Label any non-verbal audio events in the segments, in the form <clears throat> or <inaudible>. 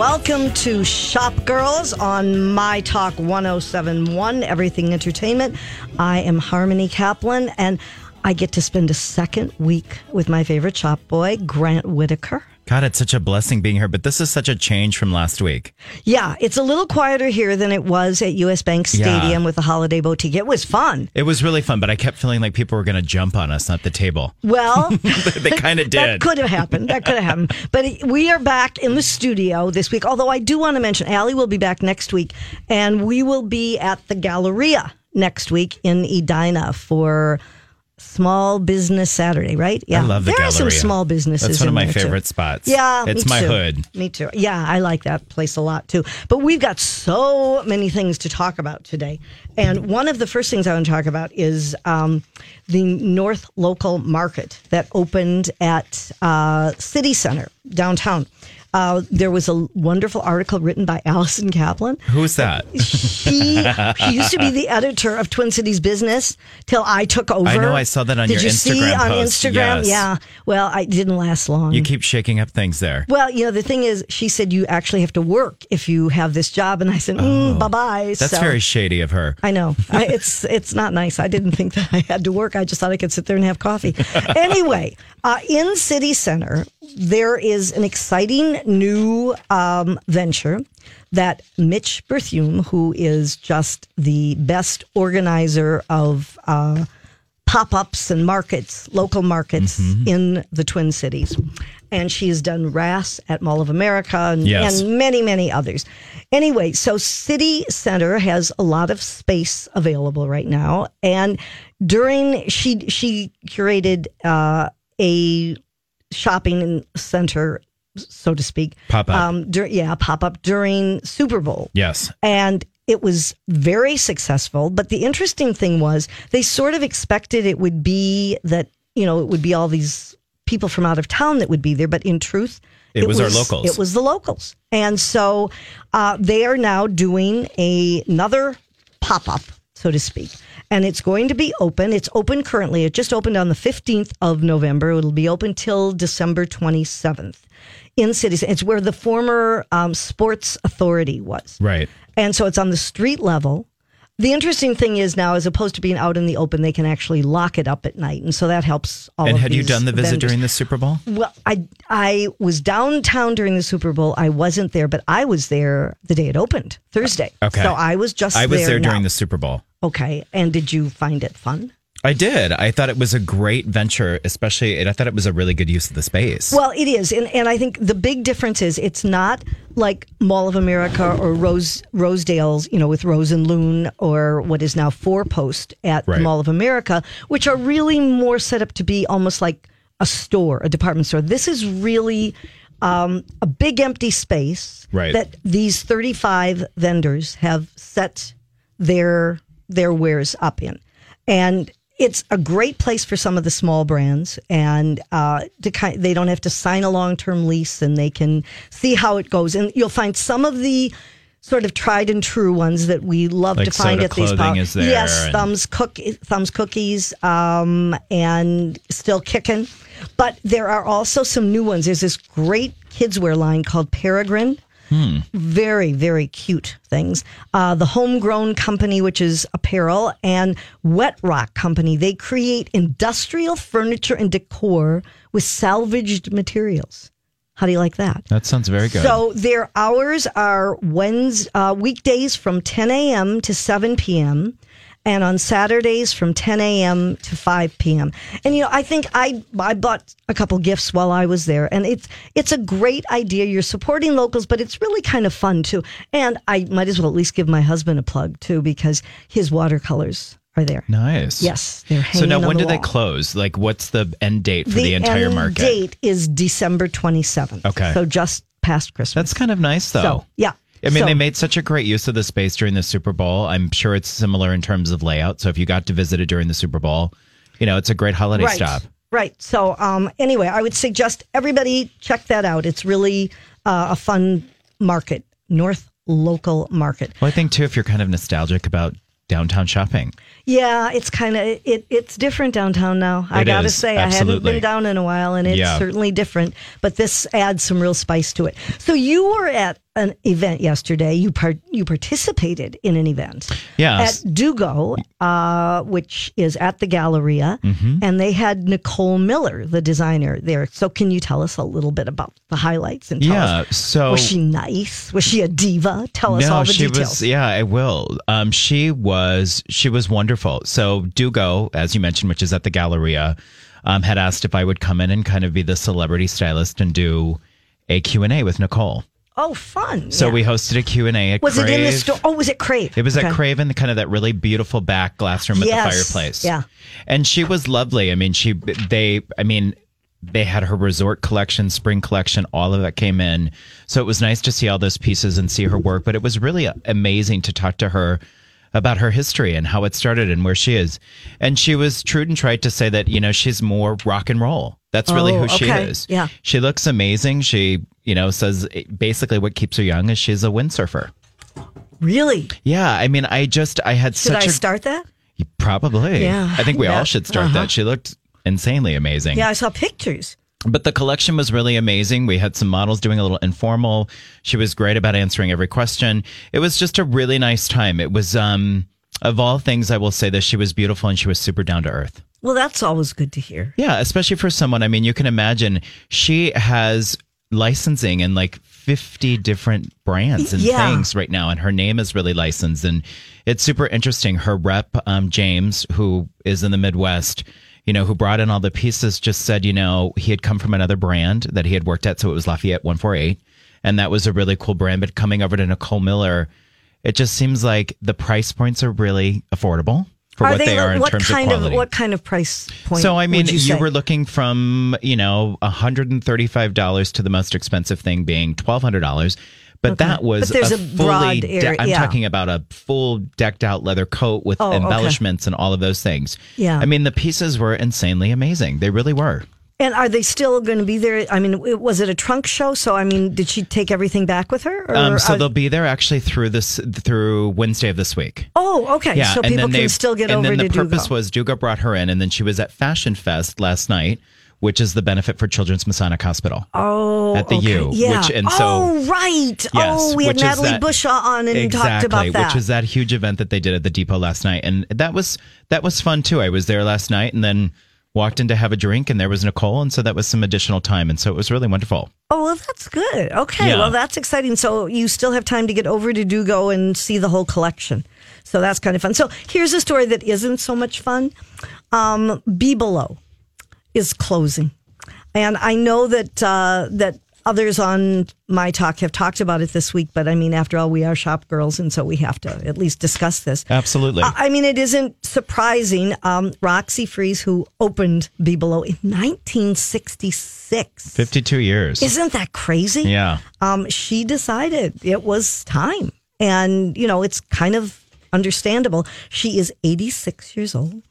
Welcome to Shop Girls on My Talk 1071, Everything Entertainment. I am Harmony Kaplan, and I get to spend a second week with my favorite shop boy, Grant Whittaker. God, it's such a blessing being here, but this is such a change from last week. Yeah, it's a little quieter here than it was at US Bank Stadium Yeah. with the Holiday Boutique. It was fun. It was really fun, but I kept feeling like people were going to jump on us at the table. Well, <laughs> they kind of <laughs> did. That could have happened. That could have happened. But we are back in the studio this week. Although I do want to mention, Allie will be back next week, and we will be at the Galleria next week in Edina for Small Business Saturday. Right? Yeah, I love the there are some small businesses. That's one of my there, too. favorite spots. Yeah, It's my too. hood. Me too. Yeah, I like that place a lot too. But we've got so many things to talk about today. And one of the first things I want to talk about is um, the North Local Market that opened at uh, City Center downtown. Uh, there was a wonderful article written by Allison Kaplan. Who's that? She, she used to be the editor of Twin Cities Business till I took over. I know, I saw that on Did your you see Instagram on. Instagram? Yes. Yeah. Well, I didn't last long. You keep shaking up things there. Well, you know, the thing is, she said you actually have to work if you have this job, and I said, mm, bye bye. Oh. That's very shady of her. I know I, it's it's not nice. I didn't think that I had to work. I just thought I could sit there and have coffee. <laughs> anyway, uh, in City Center, there is an exciting new um, venture that Mitch Berthume, who is just the best organizer of. Uh, pop-ups and markets, local markets in the Twin Cities. And she has done RAS at Mall of America and, Yes. and many, many others. Anyway, so City Center has a lot of space available right now. And during she she curated uh, a shopping center, so to speak. Pop-up. Um, dur- yeah, pop up during Super Bowl Yes. and it was very successful. But the interesting thing was they sort of expected it would be that you know it would be all these people from out of town that would be there, but in truth, It was our locals. It was the locals, and so uh, they are now doing a, another pop up, so to speak. And it's going to be open. It's open currently. It just opened on the 15th of November. It'll be open till December 27th in cities. It's where the former um, Sports Authority was. Right. And so it's on the street level. The interesting thing is now, as opposed to being out in the open, they can actually lock it up at night, and so that helps all. And of had you done the visit vendors. during the Super Bowl? Well, I I was downtown during the Super Bowl. I wasn't there, but I was there the day it opened, Thursday. Okay. so I was just I was there during the Super Bowl. Okay, and did you find it fun? I did. I thought it was a great venture, especially, and I thought it was a really good use of the space. Well, it is, and and I think the big difference is it's not like Mall of America or Rose Rosedale's, you know, with Rose and Loon or what is now Four Post at the Right. Mall of America, which are really more set up to be almost like a store, a department store. This is really um, a big empty space Right. that these thirty five vendors have set their their wares up in, and it's a great place for some of the small brands, and uh, to kind, they don't have to sign a long term lease, and they can see how it goes. And you'll find some of the sort of tried and true ones that we love Like to find at these pop- is there, Yes, and- thumbs cook thumbs cookies, um, and still kicking. But there are also some new ones. There's this great kids wear line called Peregrine very very cute things uh, the homegrown company which is apparel and wet rock company they create industrial furniture and decor with salvaged materials how do you like that that sounds very good. so their hours are Wednes uh, weekdays from 10 a.m. to 7 p.m. and on Saturdays from 10 a.m. to 5 p.m. And you know, I think I I bought a couple gifts while I was there, and it's it's a great idea. You're supporting locals, but it's really kind of fun too. And I might as well at least give my husband a plug too because his watercolors are there. nice. Yes, they're hanging. So now, when the do they close? Like, what's the end date for the, entire market? The end market? date is December 27th. Okay. so just past Christmas. That's kind of nice, though. So yeah. I mean, So- they made such a great use of the space during the Super Bowl. I'm sure it's similar in terms of layout. So if you got to visit it during the Super Bowl, you know, it's a great holiday right. stop. Right. So um, anyway, I would suggest everybody check that out. It's really uh, a fun market, North Local Market. Well, I think too, if you're kind of nostalgic about downtown shopping, Yeah, it's kind of it. It's different downtown now. I gotta is, say, I haven't been down in a while, and it's Yeah. certainly different. But this adds some real spice to it. So you were at an event yesterday. You part you participated in an event Yes. at Dugo, uh, which is at the Galleria, Mm-hmm. and they had Nicole Miller, the designer, there. So, can you tell us a little bit about the highlights and tell Yeah. us So was she nice? Was she a diva? Tell us no, all the she details. was. Yeah, I will. Um, she was. She was wonderful. So Dugo, as you mentioned, which is at the Galleria, um, had asked if I would come in and kind of be the celebrity stylist and do a Q and A with Nicole. Oh, fun! So Yeah. we hosted a Q and A at was Crave. it in the store? Oh, was it Crave? It was Okay. at Craven, the kind of that really beautiful back glass room Yes, the fireplace. yeah. and she was lovely. I mean, she they. I mean, they had her resort collection, spring collection, all of that came in. So it was nice to see all those pieces and see her work. But it was really amazing to talk to her about her history and how it started and where she is. And she was true and tried to say that you know she's more rock and roll. That's really Oh, who she okay. is. Yeah. she looks amazing. She you know says basically what keeps her young is she's a windsurfer. Really? Yeah, I mean, I just I had Should such I a start that? probably. Yeah. I think we Yeah. all should start Uh-huh. that. She looked insanely amazing. Yeah, I saw pictures. But the collection was really amazing. We had some models doing a little informal. She was great about answering every question. It was just a really nice time. It was um of all things I will say that she was beautiful and she was super down to earth. Well, that's always good to hear. Yeah, especially for someone. I mean, you can imagine she has licensing in like 50 different brands and Yeah. things right now, and her name is really licensed. And it's super interesting. Her rep, um, James, who is in the Midwest, you know, who brought in all the pieces, just said, you know, he had come from another brand that he had worked at. So it was Lafayette 148. And that was a really cool brand. But coming over to Nicole Miller, it just seems like the price points are really affordable for what they, are in terms of quality. what kind of price point? So I mean, you, you, were looking from you know hundred and thirty-five dollars to the most expensive thing being twelve hundred dollars, but that was But there's a, a fully. de- area- I'm talking about a full decked out leather coat with Oh, okay. embellishments and all of those things. Yeah. I mean the pieces were insanely amazing. They really were. And are they still going to be there? I mean, was it a trunk show? So I mean, did she take everything back with her? Or Um, so are- they'll be there actually through this through Wednesday of this week. oh, okay. Yeah, so people can they- still get and over then to the purpose Dugo. was Dugo brought her in, and then she was at Fashion Fest last night, which is the benefit for Children's Masonic Hospital. Oh, at the okay. U, Yeah. which- and so- oh, right. oh, we had Natalie that- Bushaw on and exactly, talked about that. which is that huge event that they did at the depot last night, and that was that was fun too. I was there last night, and then walked in to have a drink, and there was Nicole, and so that was some additional time, and so it was really wonderful. Oh, well, that's good. Okay. Yeah. Well, that's exciting. So you still have time to get over to Dugo and see the whole collection. So that's kind of fun. So here's a story that isn't so much fun. Um, Bibelot is closing. And I know that uh, that others on my talk have talked about it this week, but I mean, after all, we are shop girls, and so we have to at least discuss this. Absolutely. I mean, it isn't surprising. Um, Roxy Freese, who opened Bibelot in 1966, 52 years. isn't that crazy? yeah. Um, she decided it was time. And, you know, it's kind of understandable. She is 86 years old.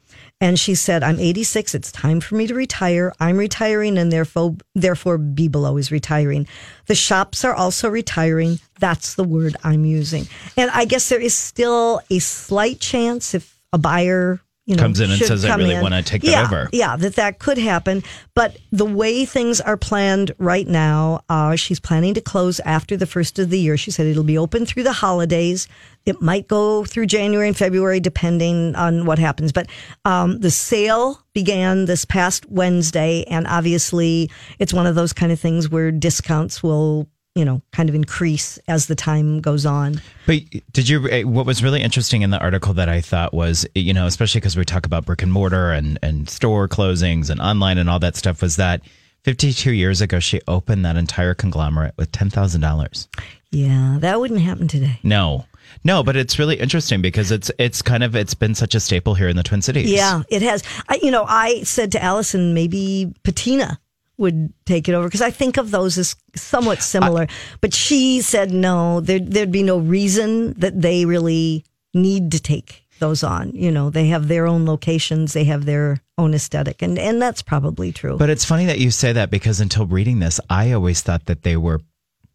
And she said, I'm 86. It's time for me to retire. I'm retiring, and therefore, therefore, Bibelot is retiring. The shops are also retiring. That's the word I'm using. And I guess there is still a slight chance if a buyer, you know, Comes in and says, "I really in. wanna take that yeah, over. Yeah, that that could happen. But the way things are planned right now, uh, she's planning to close after the first of the year. She said it'll be open through the holidays. It might go through January and February, depending on what happens. But um, the sale began this past Wednesday, and obviously, it's one of those kind of things where discounts will, you know, kind of increase as the time goes on. But did you? eh, What was really interesting in the article that I thought was, you know, especially because we talk about brick and mortar and and store closings and online and all that stuff, was that 52 years ago she opened that entire conglomerate with ten thousand dollars. Yeah, that wouldn't happen today. No, no, but it's really interesting because it's it's kind of it's been such a staple here in the Twin Cities. Yeah, it has. I, you know, I said to Allison, maybe Patina would take it over because I think of those as somewhat similar. but she said no, there, there'd be no reason that they really need to take those on. You know, they have their own locations, they have their own aesthetic, and and that's probably true. But it's funny that you say that because until reading this, I always thought that they were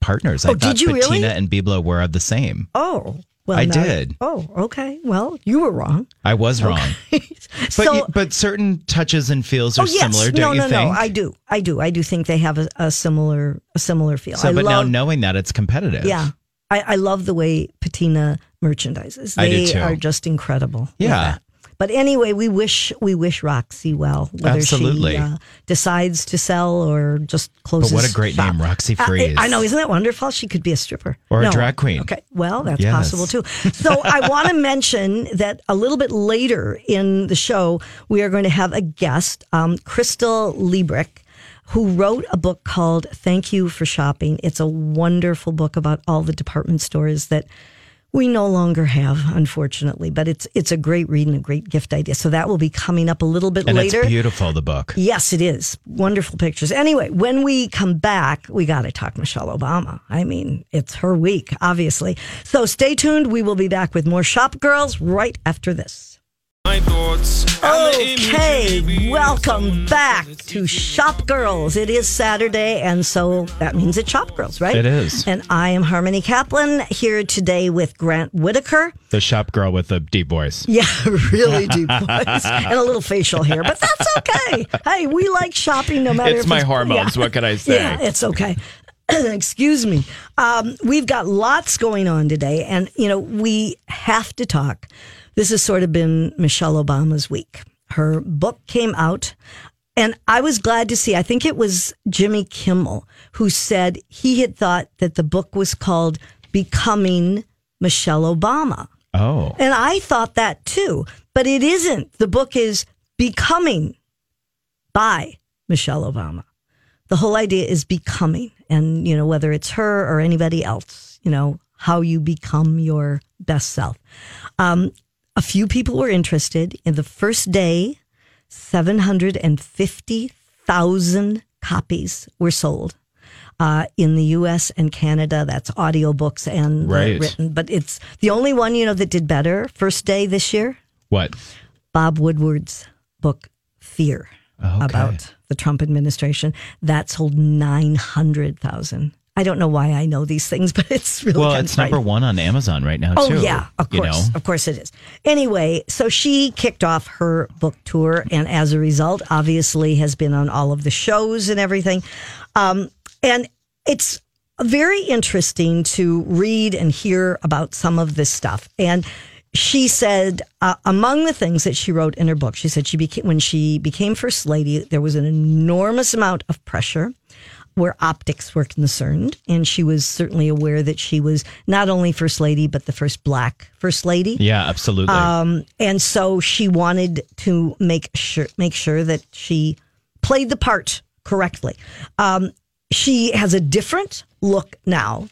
partners. I Oh, thought did you Patina really? and Bibelot were of the same. oh, well, I now- did. Oh, okay. Well, you were wrong. I was wrong. <laughs> But so, but certain touches and feels are oh yes, similar, no, don't no, you think? no. I do, I do, I do think they have a, a similar, a similar feel. so, I but love, now knowing that it's competitive. Yeah. I, I love the way Patina merchandises. I do They too. are just incredible. Yeah. But anyway, we wish we wish Roxy well. Whether Absolutely. she uh, decides to sell or just closes. But what a great shop. name, Roxy Uh, Freese. I know, isn't that wonderful? She could be a stripper Or a drag queen. Okay, well, that's Yes. possible too. So I want to <laughs> mention that a little bit later in the show, we are going to have a guest, um, Kristal Leebrick, who wrote a book called Thank You for Shopping. It's a wonderful book about all the department stores that we no longer have, unfortunately, but it's it's a great read and a great gift idea. So that will be coming up a little bit and later. it's beautiful, the book. Yes, it is. Wonderful pictures. Anyway, when we come back, we got to talk Michelle Obama. I mean, it's her week, obviously. So stay tuned. We will be back with more Shop Girls right after this. My thoughts. Okay, welcome back to Shop Girls. It is Saturday, and so that means it's Shop Girls, right? It is. And I am Harmony Kaplan here today with Grant Whittaker. The shop girl with the deep voice. <laughs> Yeah, really deep voice and a little facial hair, but that's okay. Hey, we like shopping no matter. It's if my hormones. What can I say? Yeah, it's okay. <clears throat> Excuse me. Um, we've got lots going on today, and you know we have to talk. This has sort of been Michelle Obama's week. Her book came out, and I was glad to see. I think it was Jimmy Kimmel who said he had thought that the book was called "Becoming Michelle Obama." Oh. And I thought that too, but it isn't. The book is Becoming by Michelle Obama. The whole idea is becoming, and you know, whether it's her or anybody else, you know, how you become your best self. Um, a few people were interested. In the first day, 750,000 copies were sold uh, in the US and Canada. That's audiobooks and Right. written. But it's the only one, you know, that did better first day this year. What? Bob Woodward's book, Fear, Okay. about the Trump administration. That sold 900,000. I don't know why I know these things, <laughs> but it's really Well, it's number one on Amazon right now, Oh too. yeah, of course, know? of course it is. Anyway, so she kicked off her book tour, and as a result, obviously has been on all of the shows and everything. Um, and it's very interesting to read and hear about some of this stuff. And she said, uh, among the things that she wrote in her book, she said she became when she became first lady, there was an enormous amount of pressure where optics were concerned. And she was certainly aware that she was not only first lady, but the first black first lady. Yeah, absolutely. Um, and so she wanted to make sure make sure that she played the part correctly. Um, she has a different look now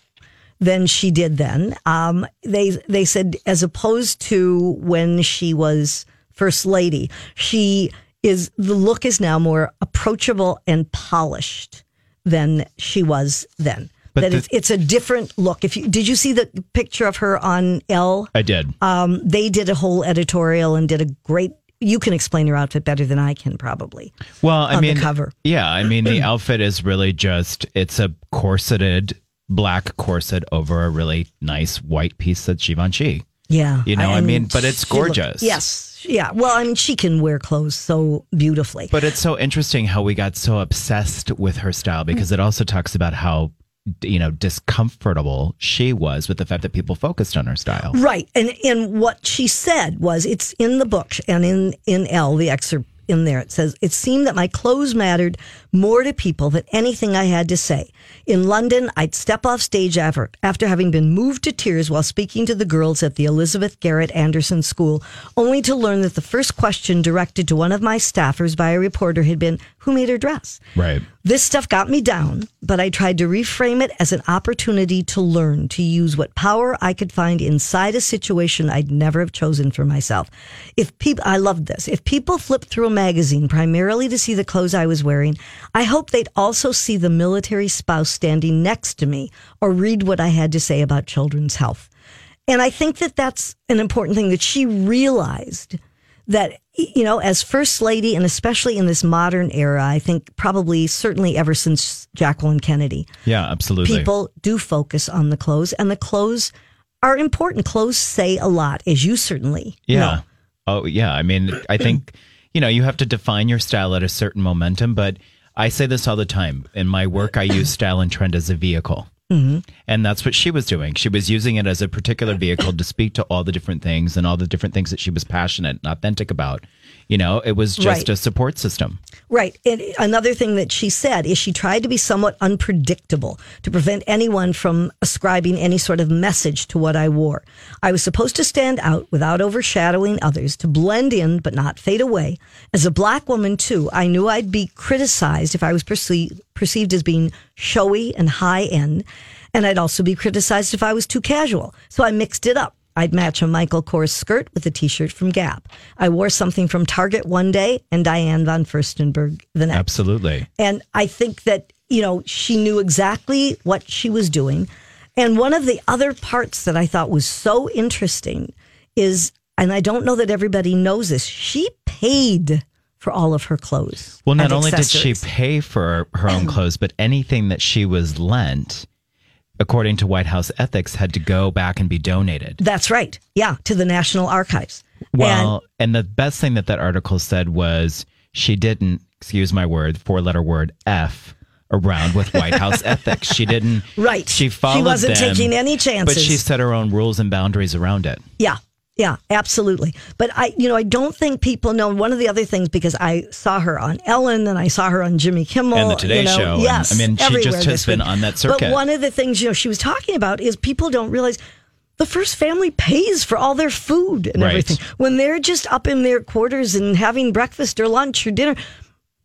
than she did then. Um, they they said as opposed to when she was first lady, she is the look is now more approachable and polished than she was then. But that the- it's, it's a different look. If you did you see the picture of her on Elle? I did. um, they did a whole editorial and did a great. You can explain your outfit better than I can, probably. Well, I mean, cover. yeah, I mean, the <clears throat> outfit is really just it's a corseted black corset over a really nice white piece that's Givenchy. Yeah, You know, I mean, but it's she looked- gorgeous. yes, yeah. Well, I mean, she can wear clothes so beautifully. But it's so interesting how we got so obsessed with her style because it also talks about how you know discomfortable she was with the fact that people focused on her style. Right. And and what she said was it's in the book and in in Elle the excerpt in there it says it seemed that my clothes mattered more to people than anything I had to say. In London, I'd step off stage after after having been moved to tears while speaking to the girls at the Elizabeth Garrett Anderson School, only to learn that the first question directed to one of my staffers by a reporter had been, "Who made her dress?" Right. This stuff got me down, but I tried to reframe it as an opportunity to learn, to use what power I could find inside a situation I'd never have chosen for myself. If people, I loved this. If people flip through a magazine primarily to see the clothes I was wearing, I hope they'd also see the military spouse standing next to me or read what I had to say about children's health. And I think that that's an important thing that she realized that you know as first lady and especially in this modern era i think probably certainly ever since jacqueline kennedy Yeah, absolutely. people do focus on the clothes and the clothes are important clothes say a lot as you certainly Yeah. know. Oh, yeah. I mean, I think, you know, you have to define your style at a certain momentum, but I say this all the time. In my work, I use style and trend as a vehicle. Mm-hmm. And that's what she was doing. She was using it as a particular vehicle to speak to all the different things and all the different things that she was passionate and authentic about. You know, it was just Right. a support system. Right. Another thing that she said is she tried to be somewhat unpredictable to prevent anyone from ascribing any sort of message to what I wore. I was supposed to stand out without overshadowing others, to blend in but not fade away. As a black woman, too, I knew I'd be criticized if I was perceived, perceived as being showy and high end. And I'd also be criticized if I was too casual. So I mixed it up. I'd match a Michael Kors skirt with a t-shirt from Gap. I wore something from Target one day and Diane von Furstenberg the next. Absolutely. And I think that, you know, she knew exactly what she was doing. And one of the other parts that I thought was so interesting is, and I don't know that everybody knows this, she paid for all of her clothes. Well, not only did she pay for her own <clears throat> clothes, but anything that she was lent, according to White House ethics, had to go back and be donated. That's right. Yeah, to the National Archives. Well, and, the best thing that that article said was she didn't, excuse my word, four letter word F around with White House <laughs> ethics. She didn't. Right. She followed. She wasn't them, taking any chances. But she set her own rules and boundaries around it. Yeah. Yeah, absolutely. But I, you know, I don't think people know one of the other things because I saw her on Ellen and I saw her on Jimmy Kimmel And the Today you know, Show, and, Yes, I mean, she just has been week. on that circuit. But one of the things you know she was talking about is people don't realize the first family pays for all their food and Right. everything when they're just up in their quarters and having breakfast or lunch or dinner.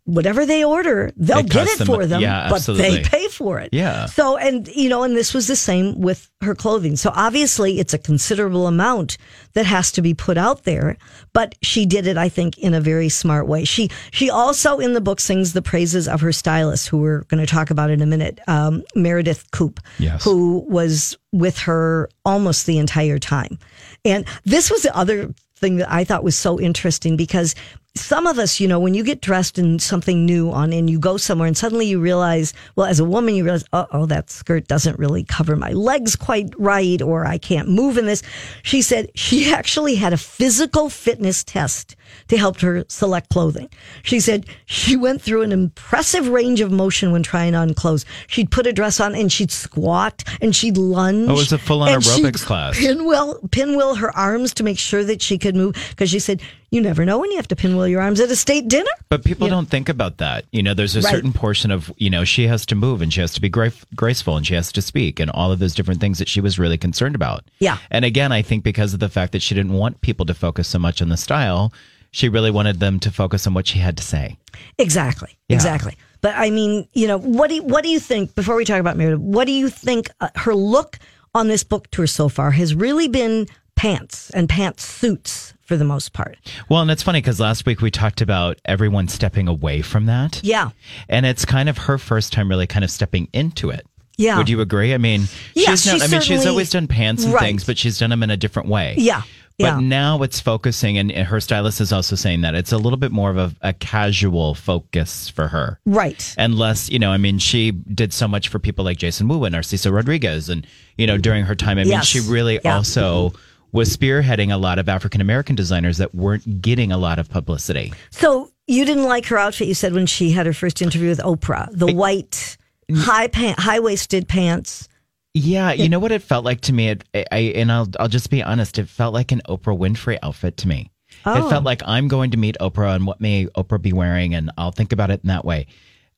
Whatever they order, they'll It get it them- for them, yeah, but they pay for it. Yeah. So, and you know, and this was the same with her clothing. So obviously it's a considerable amount that has to be put out there, but she did it, I think, in a very smart way. She, she also in the book sings the praises of her stylist, who we're going to talk about in a minute, um, Meredith Koop, Yes. who was with her almost the entire time. And this was the other thing that I thought was so interesting because some of us, you know, when you get dressed in something new on and you go somewhere and suddenly you realize, well, as a woman, you realize, oh, that skirt doesn't really cover my legs quite right, or I can't move in this. She said she <laughs> actually had a physical fitness test to help her select clothing. She said she went through an impressive range of motion when trying on clothes. She'd put a dress on and she'd squat and she'd lunge. Oh, it was a full-on aerobics class. Pinwheel, pinwheel her arms to make sure that she could move because she said you never know when you have to pinwheel your arms at a state dinner. But people don't think about that. You know, there's a Right. certain portion of, you know, she has to move and she has to be gra- graceful and she has to speak and all of those different things that she was really concerned about. Yeah. And again, I think because of the fact that she didn't want people to focus so much on the style, she really wanted them to focus on what she had to say. Exactly. Yeah. Exactly. But I mean, you know, what do you, what do you think before we talk about Meredith? What do you think uh, her look on this book tour so far has really been pants and pants suits for the most part? Well, and it's funny because last week we talked about everyone stepping away from that. Yeah. And it's kind of her first time really kind of stepping into it. Yeah. Would you agree? I mean, Yeah, she's not, she I mean, she's always done pants and Right. things, but she's done them in a different way. Yeah. But Yeah. now it's focusing, and her stylist is also saying that it's a little bit more of a, a casual focus for her. Right. And less, you know, I mean, she did so much for people like Jason Wu and Narciso Rodriguez. And, you know, during her time, I mean, Yes. she really Yeah. also was spearheading a lot of African American designers that weren't getting a lot of publicity. So you didn't like her outfit, you said, when she had her first interview with Oprah, the white high pant, high waisted pants. Yeah, you know what it felt like to me. It, I and I'll I'll just be honest. It felt like an Oprah Winfrey outfit to me. Oh. It felt oh. like I'm going to meet Oprah and what may Oprah be wearing, and I'll think about it in that way.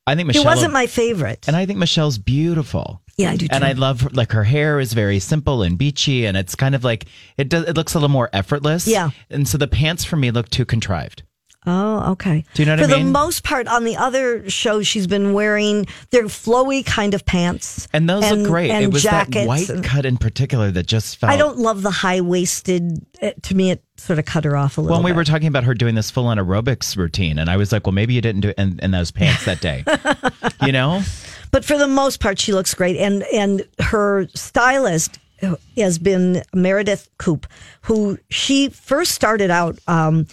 I think Michelle it wasn't my favorite. and I think Michelle's beautiful. yeah, I do too. And I love like her hair is very simple and beachy, and it's kind of like it does. It looks a little more effortless. Yeah. And so the pants for me look too contrived. Oh, okay. Do you know what For I mean? the most part, on the other shows, she's been wearing they're flowy kind of pants, And those look great. And it was jackets. that white and- cut in particular that just felt. I don't love the high waisted. To me, it sort of cut her off a little. Well, we bit. were talking about her doing this full on aerobics routine, and I was like, well, maybe you didn't do it in, in those pants that day. <laughs> you know? but for the most part, she looks great. And and her stylist has been Meredith Koop, who she first started out. Um,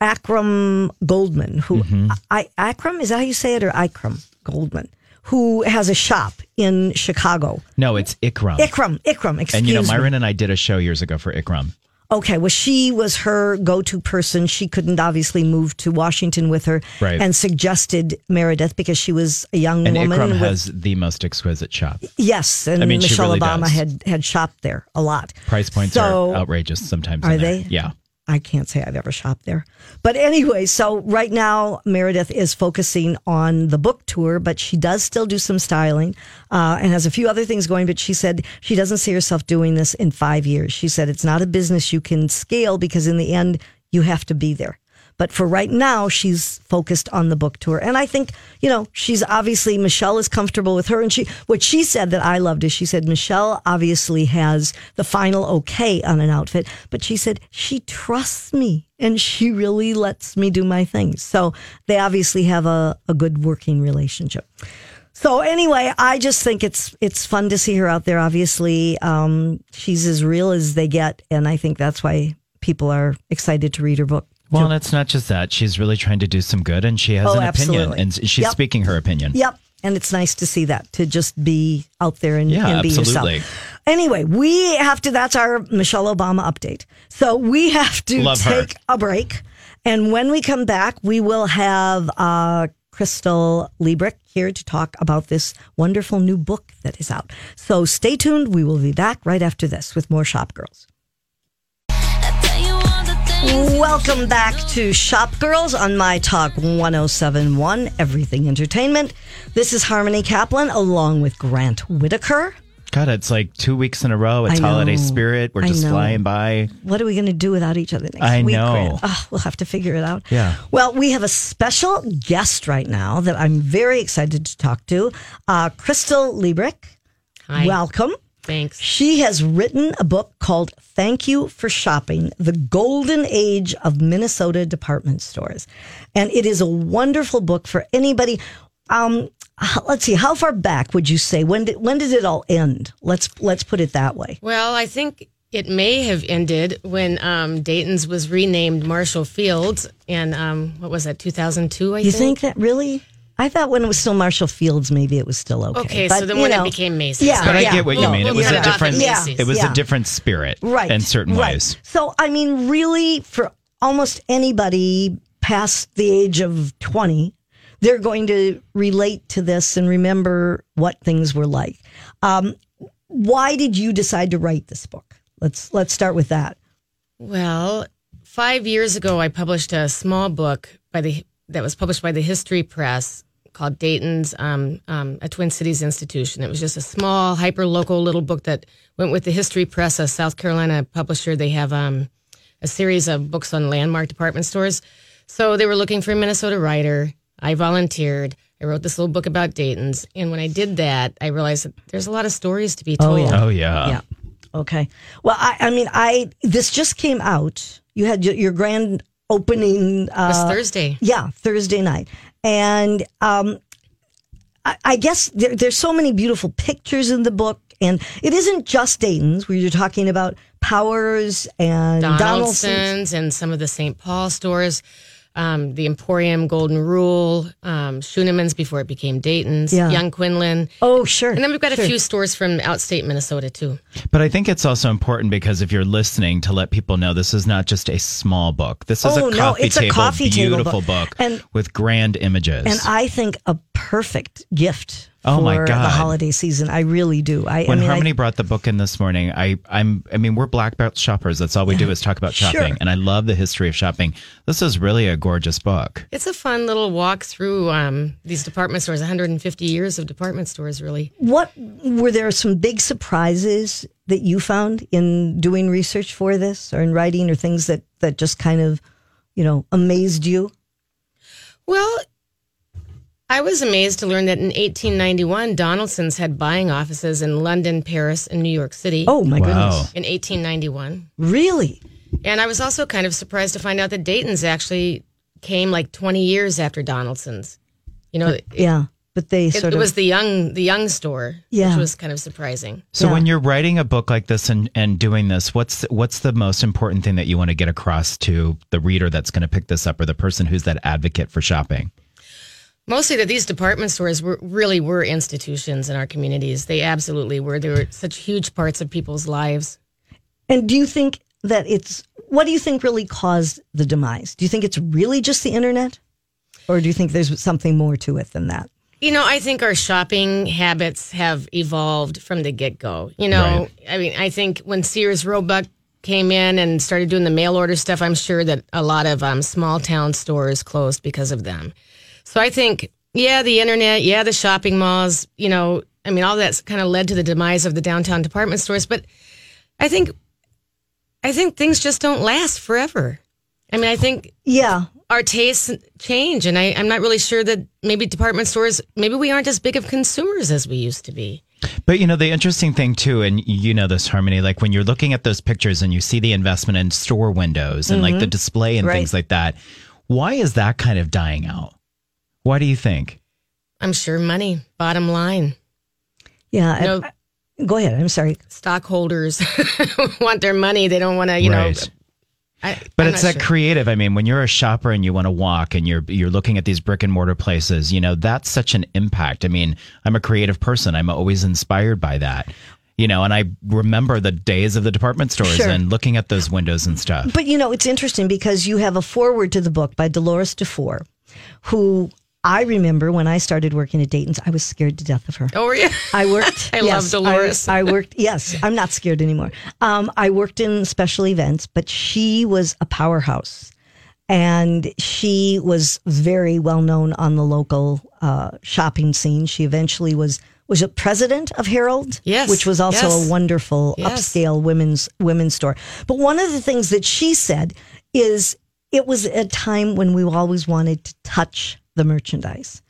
Akram Goldman, who Mm-hmm. I Akram is that how you say it, or Ikram Goldman, who has a shop in Chicago. No, it's Ikram. Ikram, Ikram, excuse and you know, me. Myron and I did a show years ago for Ikram. Okay, well, she was her go to person. She couldn't obviously move to Washington with her Right. and suggested Meredith because she was a young And woman. Ikram with- has the most exquisite shop. yes, and I mean, Michelle really Obama does. had, had shopped there a lot. Price points So- are outrageous sometimes. Are they? Yeah. I can't say I've ever shopped there. But anyway, so right now Meredith is focusing on the book tour, but she does still do some styling uh, and has a few other things going. But she said she doesn't see herself doing this in five years. She said it's not a business you can scale because in the end, you have to be there. But for right now, she's focused on the book tour. And I think, you know, she's obviously, Michelle is comfortable with her. And she, what she said that I loved is she said, Michelle obviously has the final okay on an outfit, but she said, she trusts me and she really lets me do my things. So they obviously have a, a good working relationship. So anyway, I just think it's it's fun to see her out there. Obviously, um, she's as real as they get, and I think that's why people are excited to read her book. Well, and it's not just that. She's really trying to do some good and she has Oh, an opinion absolutely. and she's Yep. speaking her opinion. Yep. And it's nice to see that, to just be out there and, Yeah, and be absolutely. yourself. Anyway, we have to, that's our Michelle Obama update. So we have to Love her. take a break. And when we come back, we will have uh, Kristal Leebrick here to talk about this wonderful new book that is out. So stay tuned. We will be back right after this with more Shop Girls. Welcome back to Shop Girls on My Talk 1071, Everything Entertainment. This is Harmony Kaplan along with Grant Whittaker. God, it's like two weeks in a row. It's holiday spirit. We're just flying by. What are we going to do without each other next I week? know. Grant? Ugh, we'll have to figure it out. Yeah. Well, we have a special guest right now that I'm very excited to talk to. Uh, Kristal Leebrick. Hi. Welcome. Thanks. She has written a book called Thank You for Shopping The Golden Age of Minnesota Department Stores. And it is a wonderful book for anybody. Um, let's see, how far back would you say? When did, when did it all end? Let's, let's put it that way. Well, I think it may have ended when um, Dayton's was renamed Marshall Fields, and um, what was that, 2002? I think. You think that really? I thought when it was still Marshall Fields, maybe it was still okay. Okay, But, so then when know, it became Macy's. Yeah, But I yeah. get what you We'll- mean. It was cut a it off at different. Macy's. It was Yeah. a different spirit, right in certain right. ways. So I mean, really, for almost anybody past the age of twenty, they're going to relate to this and remember what things were like. Um, why did you decide to write this book? Let's let's start with that. Well, five years ago, I published a small book by the that was published by the History Press called Dayton's um, um, a Twin Cities Institution. It was just a small, hyper local little book that went with the History Press, a South Carolina publisher. They have um, a series of books on landmark department stores. So they were looking for a Minnesota writer. I volunteered. I wrote this little book about Dayton's, and when I did that, I realized that there's a lot of stories to be told. yeah. Oh yeah. yeah. Okay. Well, I, I mean, I this just came out. You had your, your grand opening. It was Uh, Thursday. Yeah, Thursday night. And um, I, I guess there, there's so many beautiful pictures in the book. And it isn't just Dayton's where you're talking about Powers and Donaldson's. Donaldson's and some of the St. Paul stores, um, the Emporium, Golden Rule, um, Schuneman's before it became Dayton's, Yeah. Young Quinlan. Oh, sure. And then we've got sure. a few stores from outstate Minnesota too. But I think it's also important because if you're listening to let people know this is not just a small book. This is Oh, a no, coffee it's a table, coffee table beautiful book. book, And- with grand images. And I think a perfect gift for Oh, my God. the holiday season. I really do. I, when I mean, I- Harmony brought the book in this morning, I, I'm, I mean, we're black belt shoppers. That's all we do is talk about Sure. shopping, and I love the history of shopping. This is really a gorgeous book. It's a fun little walk through um, these department stores, 150 years of department stores, really. What were there some big surprises that you found in doing research for this or in writing or things that, that just kind of, you know, amazed you? Well, I was amazed to learn that in 1891, Donaldson's had buying offices in London, Paris, and New York City. Oh my Wow. goodness. In 1891. Really? And I was also kind of surprised to find out that Dayton's actually came like 20 years after Donaldson's. You know, it, Yeah. But they it, sort of It was the young the young store, Yeah. which was kind of surprising. So Yeah. when you're writing a book like this and, and doing this, what's what's the most important thing that you want to get across to the reader that's going to pick this up or the person who's that advocate for shopping? Mostly that these department stores were really were institutions in our communities. They absolutely were. They were such huge parts of people's lives. And do you think that it's what do you think really caused the demise? Do you think it's really just the internet? Or do you think there's something more to it than that? You know, I think our shopping habits have evolved from the get go. You know, Right. I mean, I think when Sears Roebuck came in and started doing the mail order stuff, I'm sure that a lot of um, small town stores closed because of them. So I think, yeah, the internet, yeah, the shopping malls, you know, I mean, all that's kind of led to the demise of the downtown department stores. But I think, I think things just don't last forever. I mean, I think Yeah. our tastes change, and I, I'm not really sure that maybe department stores, maybe we aren't as big of consumers as we used to be. But you know, the interesting thing too, and you know this, Harmony, like when you're looking at those pictures and you see the investment in store windows and like the mm-hmm. display and Right. things like that, why is that kind of dying out? Why do you think? I'm sure money, bottom line. Yeah. No. I- go ahead. I'm sorry. Stockholders <laughs> want their money. They don't want to, you know. Right. I, But I'm it's that sure. creative. I mean, when you're a shopper and you want to walk and you're you're looking at these brick and mortar places, you know, that's such an impact. I mean, I'm a creative person. I'm always inspired by that. You know, and I remember the days of the department stores Sure. and looking at those windows and stuff. But you know, it's interesting because you have a foreword to the book by Dolores DeFore, who I remember when I started working at Dayton's, I was scared to death of her. Oh, yeah. I worked. <laughs> I love Dolores. I, I worked. Yes, I'm not scared anymore. Um, I worked in special events, but she was a powerhouse, and she was very well known on the local uh, shopping scene. She eventually was was a president of Harold, Yes, which was also yes. a wonderful Yes. upscale women's women's store. But one of the things that she said is it was a time when we always wanted to touch the merchandise.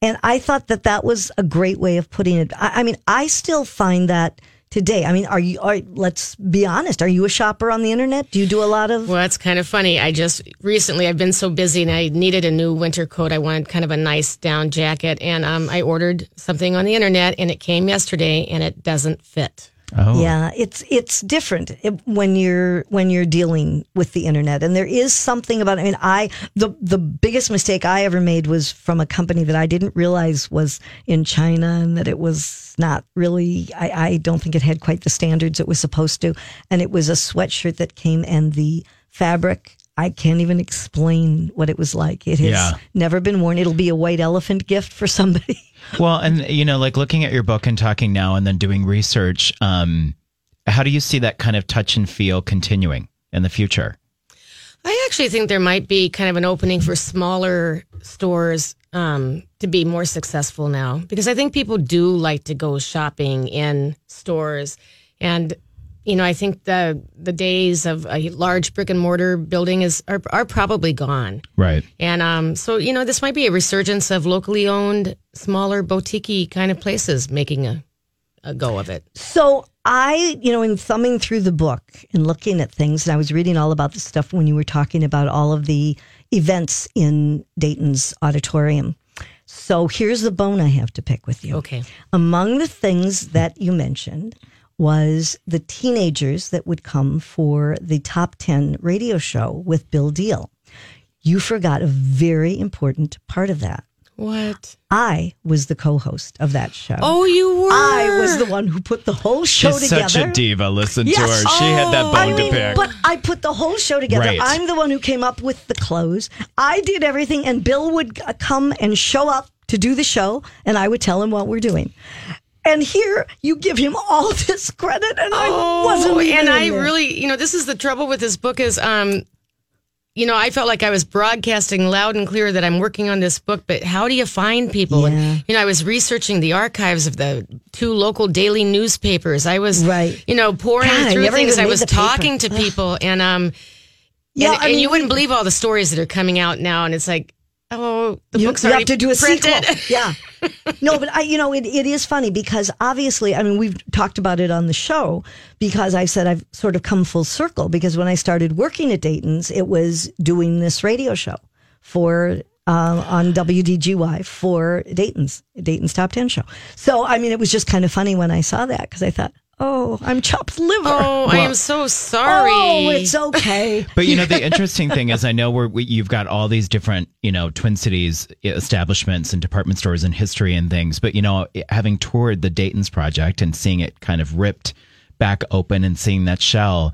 And I thought that that was a great way of putting it. I, I mean, I still find that today. I mean, are you? Are, let's be honest. Are you a shopper on the internet? Do you do a lot of? Well, it's kind of funny. I just recently, I've been so busy and I needed a new winter coat. I wanted kind of a nice down jacket. And um, I ordered something on the internet and it came yesterday and it doesn't fit. Oh, Yeah, it's it's different eh, when you're when you're dealing with the internet, and there is something about. I mean, I the the biggest mistake I ever made was from a company that I didn't realize was in China, and that it was not really. I, I don't think it had quite the standards it was supposed to, and it was a sweatshirt that came and the fabric. I can't even explain what it was like. It has Yeah. never been worn. It'll be a white elephant gift for somebody. <laughs> Well, and you know, like looking at your book and talking now and then doing research, um, how do you see that kind of touch and feel continuing in the future? I actually think there might be kind of an opening for smaller stores um, to be more successful now because I think people do like to go shopping in stores, and you know I think the the days of a large brick and mortar building is are, are probably gone, Right. and um, so you know this might be a resurgence of locally owned, smaller boutique kind of places making a a go of it. So I, you know, in thumbing through the book and looking at things, and I was reading all about the stuff when you were talking about all of the events in Dayton's auditorium. So here's the bone I have to pick with you. Okay. Among the things that you mentioned was the teenagers that would come for the top 10 radio show with Bill Diehl. You forgot a very important part of that. What? I was the co host of that show. Oh, you were. I was the one who put the whole show She's together. such a diva. Listen Yes. to her. She had that Oh. bone I to mean, pick. but I put the whole show together. Right. I'm the one who came up with the clothes. I did everything, and Bill would uh, come and show up to do the show, and I would tell him what we're doing. And here you give him all <laughs> this credit, and I wasn't. Oh, and I really, you know, this is the trouble with this book is, um, you know, I felt like I was broadcasting loud and clear that I'm working on this book, but how do you find people? Yeah. And, you know, I was researching the archives of the two local daily newspapers. I was, Right. you know, pouring God, through things. I was the paper. talking to people and, um, Yeah, and, I and mean, you wouldn't believe all the stories that are coming out now. And it's like, oh, the you, book's you already have to do a printed. sequel. <laughs> Yeah. No, but I, you know, it, it is funny because obviously, I mean, we've talked about it on the show because I said I've sort of come full circle because when I started working at Dayton's, it was doing this radio show for uh, on WDGY for Dayton's Dayton's Top Ten show. So I mean, it was just kind of funny when I saw that because I thought, oh, I'm chopped liver. Oh, I am so sorry. Oh, it's okay. <laughs> But you know, the interesting thing is, I know where we, you've got all these different, you know, Twin Cities establishments and department stores and history and things. But you know, having toured the Dayton's project and seeing it kind of ripped back open and seeing that shell,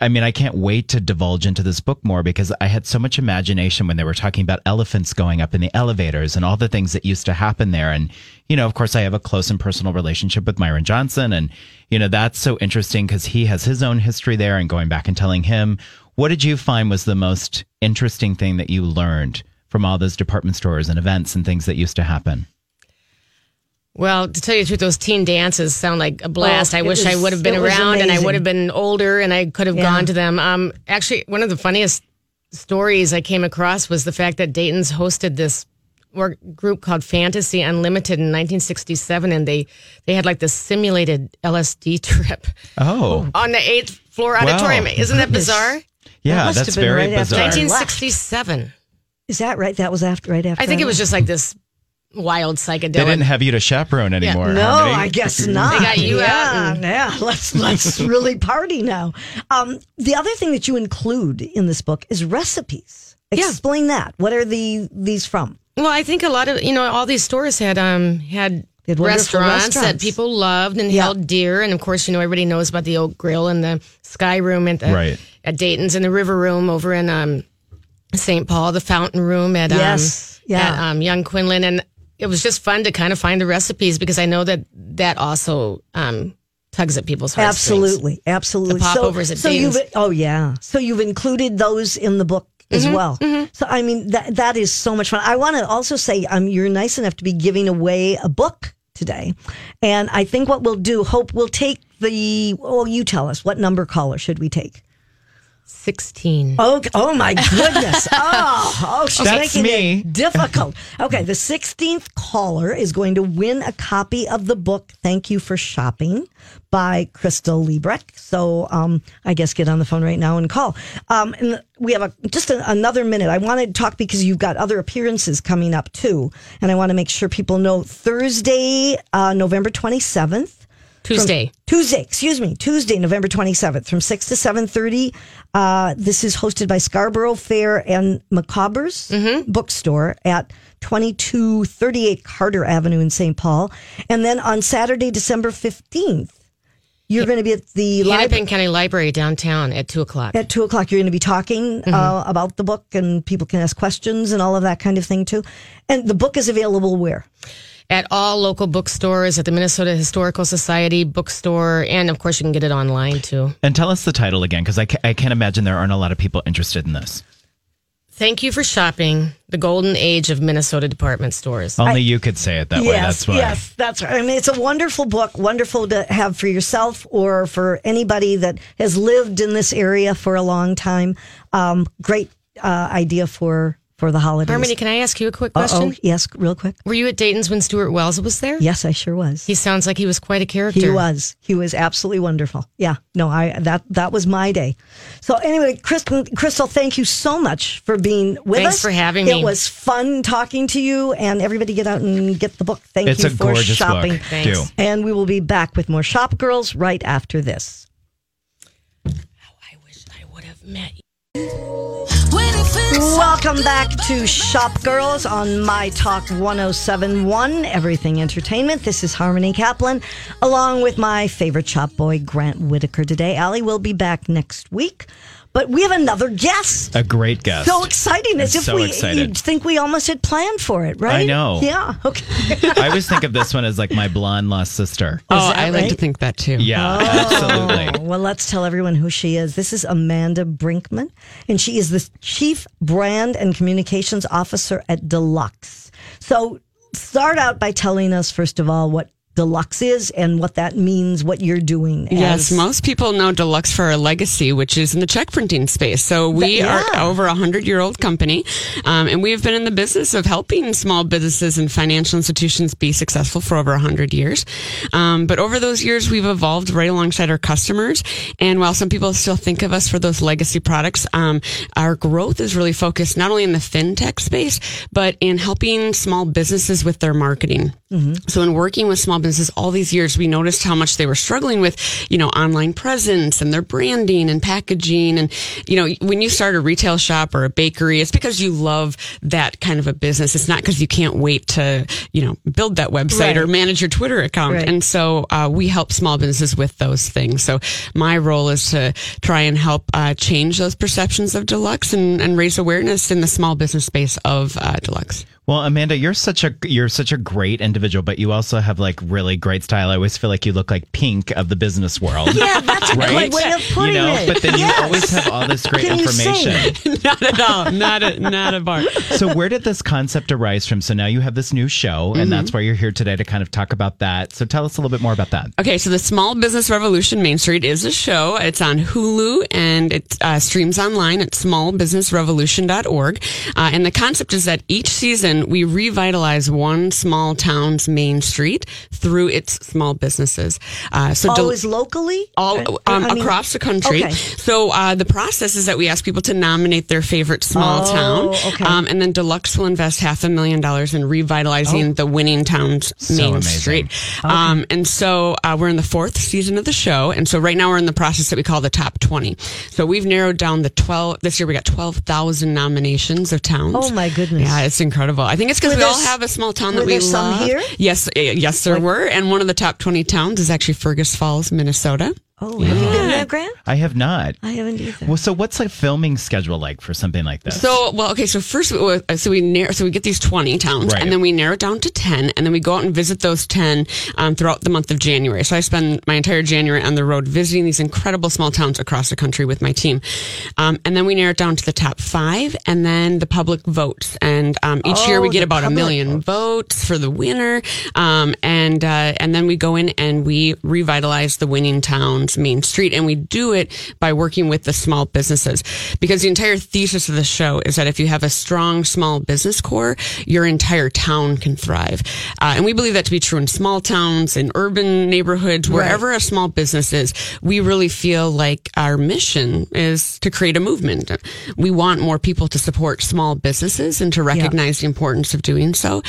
I mean, I can't wait to divulge into this book more because I had so much imagination when they were talking about elephants going up in the elevators and all the things that used to happen there. And, you know, of course, I have a close and personal relationship with Myron Johnson. And, you know, that's so interesting because he has his own history there and going back and telling him. What did you find was the most interesting thing that you learned from all those department stores and events and things that used to happen? Well, to tell you the truth, those teen dances sound like a blast. Oh, I it wish I would have been around and I would have been older and I could have Yeah. gone to them. Um, actually, one of the funniest stories I came across was the fact that Dayton's hosted this work group called Fantasy Unlimited in 1967, and they they had like this simulated LSD <laughs> trip Oh, on the eighth floor auditorium. Isn't that bizarre? yeah, must that's very right bizarre. 1967. Is that right? That was after, right after. I think that? it was just like this wild psychedelic. They didn't have you to chaperone anymore. No, Harmony. I guess <laughs> not. They got you yeah, out and- yeah. <laughs> Let's let's really party now. Um, the other thing that you include in this book is recipes. Yeah. Explain that. What are the these from? Well, I think a lot of you know all these stores had um had They had wonderful restaurants, that people loved and Yeah. held dear, and of course you know everybody knows about the Oak Grill and the Sky Room at the, Right. at Dayton's and the River Room over in um St. Paul, the Fountain Room at um, Yes. Yeah. at, um, Young Quinlan, and it was just fun to kind of find the recipes because I know that that also um tugs at people's hearts. Absolutely, absolutely. The popovers at so you've oh yeah. So you've included those in the book as Mm-hmm, well. So I mean that that is so much fun. I want to also say um you're nice enough to be giving away a book today, and I think what we'll do, Hope, we'll take the. Oh, you tell us what number caller should we take? Sixteen. Oh, oh my goodness. <laughs> Oh, oh she's That's making me. it difficult. Okay, the 16th caller is going to win a copy of the book Thank You for Shopping by Kristal Leebrick. So um, I guess get on the phone right now and call. Um, and we have a, just a, another minute. I want to talk because you've got other appearances coming up too. And I want to make sure people know Thursday, uh, November 27th. Tuesday. Tuesday, excuse me, Tuesday, November 27th from 6 to 7.30. Uh, this is hosted by Scarborough Fair and Micawber's bookstore at 2238 Carter Avenue in St. Paul. And then on Saturday, December 15th, you're going to be at the. Hennepin County Library downtown at two o'clock. At two o'clock, you're going to be talking uh, about the book, and people can ask questions and all of that kind of thing too. And the book is available where? At all local bookstores, at the Minnesota Historical Society bookstore, and of course you can get it online too. And tell us the title again, because I, ca- I can't imagine there aren't a lot of people interested in this. Thank you for shopping the golden age of Minnesota department stores. Only you could say it that way. That's why. Yes, that's right. I mean, it's a wonderful book, wonderful to have for yourself or for anybody that has lived in this area for a long time. Um, great uh, idea for for the holidays. Harmony, can I ask you a quick question? oh, question? yes, real quick. Were you at Dayton's when Stuart Wells was there? Yes, I sure was. He sounds like he was quite a character. He was. He was absolutely wonderful. Yeah. No, I that that was my day. So anyway, Kristal, Kristal, thank you so much for being with Thanks us. Thanks for having me. It was fun talking to you, and everybody get out and get the book. Thank It's you a for gorgeous shopping. book. Thanks. Do. And we will be back with more Shop Girls right after this. How I wish I would have met you. Welcome back to Shop Girls on My Talk 1071, Everything Entertainment. This is Harmony Kaplan, along with my favorite shop boy, Grant Whittaker, today. Allie will be back next week, but we have another guest. A great guest. So exciting, as I'm if so we excited. you'd think we almost had planned for it, right? I know. Yeah. Okay. <laughs> I always think of this one as like my blonde lost sister. Oh, that I like to think that too. Yeah, absolutely. Oh, well, let's tell everyone who she is. This is Amanda Brinkman, and she is the Chief Brand and Communications Officer at Deluxe. So, start out by telling us, first of all, what Deluxe is and what that means, what you're doing. Yes, most people know Deluxe for our legacy, which is in the check printing space. So we yeah. are over a hundred year old company, um, and we have been in the business of helping small businesses and financial institutions be successful for over a hundred years. Um, but over those years, we've evolved right alongside our customers. And while some people still think of us for those legacy products, um, our growth is really focused not only in the fintech space, but in helping small businesses with their marketing. So in working with small businesses all these years, we noticed how much they were struggling with, you know, online presence and their branding and packaging. And, you know, when you start a retail shop or a bakery, it's because you love that kind of a business. It's not because you can't wait to, you know, build that website Right. or manage your Twitter account. Right. And so uh, we help small businesses with those things. So my role is to try and help uh, change those perceptions of Deluxe and, and raise awareness in the small business space of uh, Deluxe. Well, Amanda, you're such a you're such a great individual, but you also have like really great style. I always feel like you look like Pink of the business world. <laughs> Yeah, that's a Right? good way of putting you know, it. but then you always have all this great Can information. <laughs> <laughs> not at all. Not a, not a bar. so where did this concept arise from? So now you have this new show, and that's why you're here today to kind of talk about that. So tell us a little bit more about that. Okay, so the Small Business Revolution Main Street is a show. It's on Hulu and it uh, streams online at smallbusinessrevolution.org. Uh, and the concept is that each season we revitalize one small town's main street through its small businesses. Uh, so del- Always locally? all um, I mean- across the country. Okay. So uh, the process is that we ask people to nominate their favorite small Oh, town, okay. um, and then Deluxe will invest half a million dollars in revitalizing the winning town's main amazing. street. Um, and so uh, we're in the fourth season of the show, and so right now we're in the process that we call the top twenty. So we've narrowed down the twelve. This year we got twelve thousand nominations of towns. Oh, my goodness. Yeah, it's incredible. I think it's because we all have a small town that we there some love. here? Yes, uh, yes, there were, and one of the top twenty towns is actually Fergus Falls, Minnesota. Oh, have you been there, Grant? I have not. I haven't either. Well, so what's a filming schedule like for something like this? So, well, okay. So first, we- so we narrow, so we get these twenty towns, Right. and then we narrow it down to ten, and then we go out and visit those ten um, throughout the month of January. So I spend my entire January on the road visiting these incredible small towns across the country with my team, um, and then we narrow it down to the top five, and then the public votes. And um, each year we Oh, get about a million votes for the winner, um, and uh, and then we go in and we revitalize the winning main street, and we do it by working with the small businesses because the entire thesis of the show is that if you have a strong small business core, your entire town can thrive, uh, and we believe that to be true in small towns, in urban neighborhoods, wherever a small business is. We really feel like our mission is to create a movement. We want more people to support small businesses and to recognize the importance of doing so.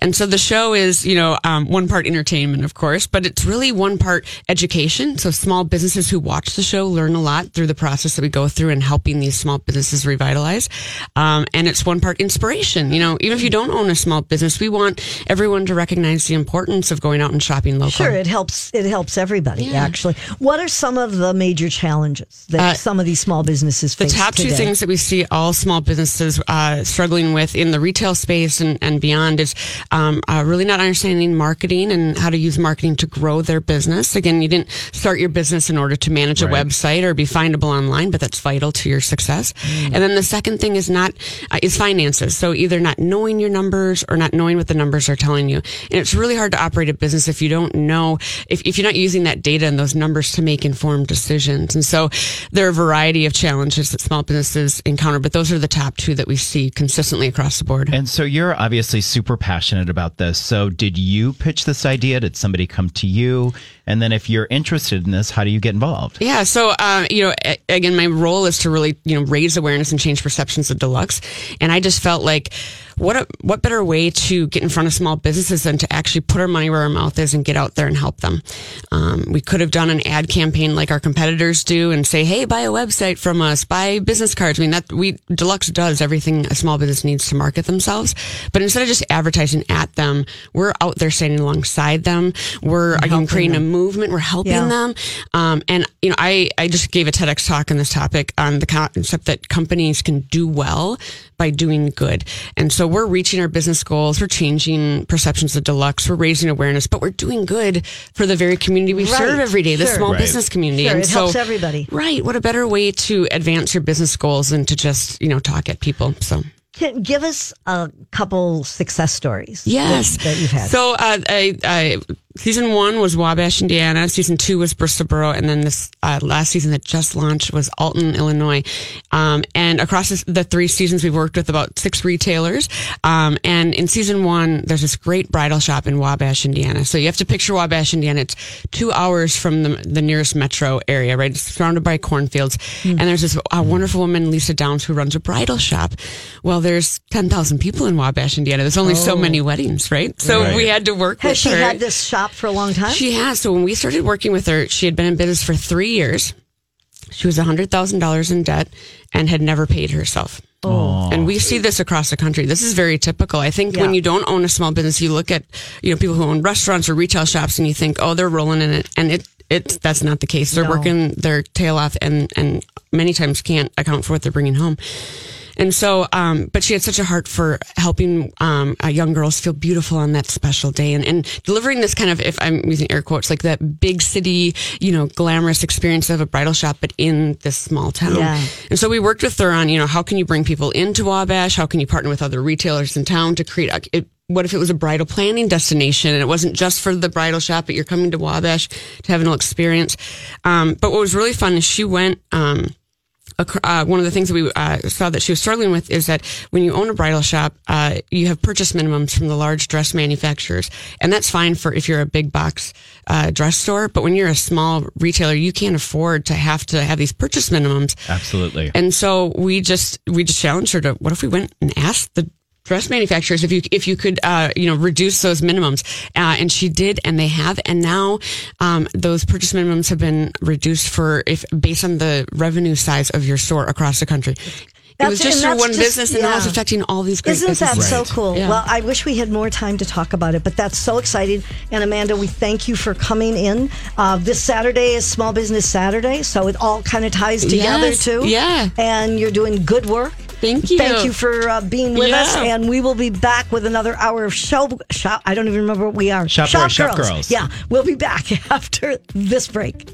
And so the show is, you know, um, one part entertainment, of course, but it's really one part education. So small businesses who watch the show learn a lot through the process that we go through and helping these small businesses revitalize. Um, and it's one part inspiration. You know, even if you don't own a small business, we want everyone to recognize the importance of going out and shopping local. Sure, it helps. It helps everybody. Actually, what are some of the major challenges that Uh, some of these small businesses face? the top two things that we see all small businesses uh, struggling with in the retail space and, and beyond is um, uh, really not understanding marketing and how to use marketing to grow their business. Again, you didn't start your business in order to manage a website or be findable online, but that's vital to your success. Mm. And then the second thing is not uh, is finances. So either not knowing your numbers or not knowing what the numbers are telling you. And it's really hard to operate a business if you don't know if, if you're not using that data and those numbers to make informed decisions. And so there are a variety of challenges that small businesses encounter, but those are the top two that we see consistently across the board. And so you're obviously super passionate about this. So did you pitch this idea? Did somebody come to you? And then if you're interested in this, how do you get involved? Yeah. So, uh, you know, again, my role is to really, you know, raise awareness and change perceptions of Deluxe. And I just felt like, what a, what better way to get in front of small businesses than to actually put our money where our mouth is and get out there and help them. Um, we could have done an ad campaign like our competitors do and say, hey, buy a website from us, buy business cards. I mean, that we Deluxe does everything a small business needs to market themselves. But instead of just advertising at them, we're out there standing alongside them. We're again creating a movement. We're helping Yeah. them. Um, and you know, I I just gave a TEDx talk on this topic on the concept that companies can do well by doing good. And so we're reaching our business goals. We're changing perceptions of Deluxe. We're raising awareness, but we're doing good for the very community we Right. serve every day, the Sure. small Right. business community. Sure, and it so, helps everybody. Right. What a better way to advance your business goals than to just, you know, talk at people. So Can, give us a couple success stories. Yes, that, that you've had. So, uh, I, I, season one was Wabash, Indiana. Season two was Bristol Borough, and then this uh, last season that just launched was Alton, Illinois. Um, and across this, the three seasons, we've worked with about six retailers. Um, and in season one, there's this great bridal shop in Wabash, Indiana. So you have to picture Wabash, Indiana. It's two hours from the, the nearest metro area, right? It's surrounded by cornfields. And there's this uh, wonderful woman, Lisa Downs, who runs a bridal shop. Well, there's 10,000 people in Wabash, Indiana. There's only so many weddings, right? So Right. we had to work Has with she her. had this shop shop for a long time. She has. So when we started working with her, she had been in business for three years. She was $100,000 in debt and had never paid herself. Oh. And we see this across the country. This is very typical. I think Yeah. when you don't own a small business, you look at, you know, people who own restaurants or retail shops and you think, oh, they're rolling in it. And it, it, that's not the case. They're No. working their tail off and, and many times can't account for what they're bringing home. And so, um, but she had such a heart for helping um, uh, young girls feel beautiful on that special day and, and delivering this kind of, if I'm using air quotes, like that big city, you know, glamorous experience of a bridal shop, but in this small town. Yeah. And so we worked with her on, you know, how can you bring people into Wabash? How can you partner with other retailers in town to create a, it, what if it was a bridal planning destination and it wasn't just for the bridal shop, but you're coming to Wabash to have an experience? Um, but what was really fun is she went, um, uh, one of the things that we uh, saw that she was struggling with is that when you own a bridal shop, uh, you have purchase minimums from the large dress manufacturers, and that's fine for if you're a big box uh, dress store. But when you're a small retailer, you can't afford to have to have these purchase minimums. Absolutely. And so we just we just challenged her to what if we went and asked the dress manufacturers if you if you could uh, you know reduce those minimums uh, and she did and they have and now um, those purchase minimums have been reduced for if based on the revenue size of your store across the country. It was That's- just for one just- business, and now it's affecting all these great Isn't that businesses. so cool? Yeah. Well, I wish we had more time to talk about it, but that's so exciting. And Amanda, we thank you for coming in. Uh, this Saturday is Small Business Saturday, so it all kind of ties together Yes. too. Yeah. And you're doing good work. Thank you. Thank you for uh, being with us, and we will be back with another hour of show. Shop. I don't even remember what we are. Shop Boys, Shop Girls. Yeah, we'll be back <laughs> after this break.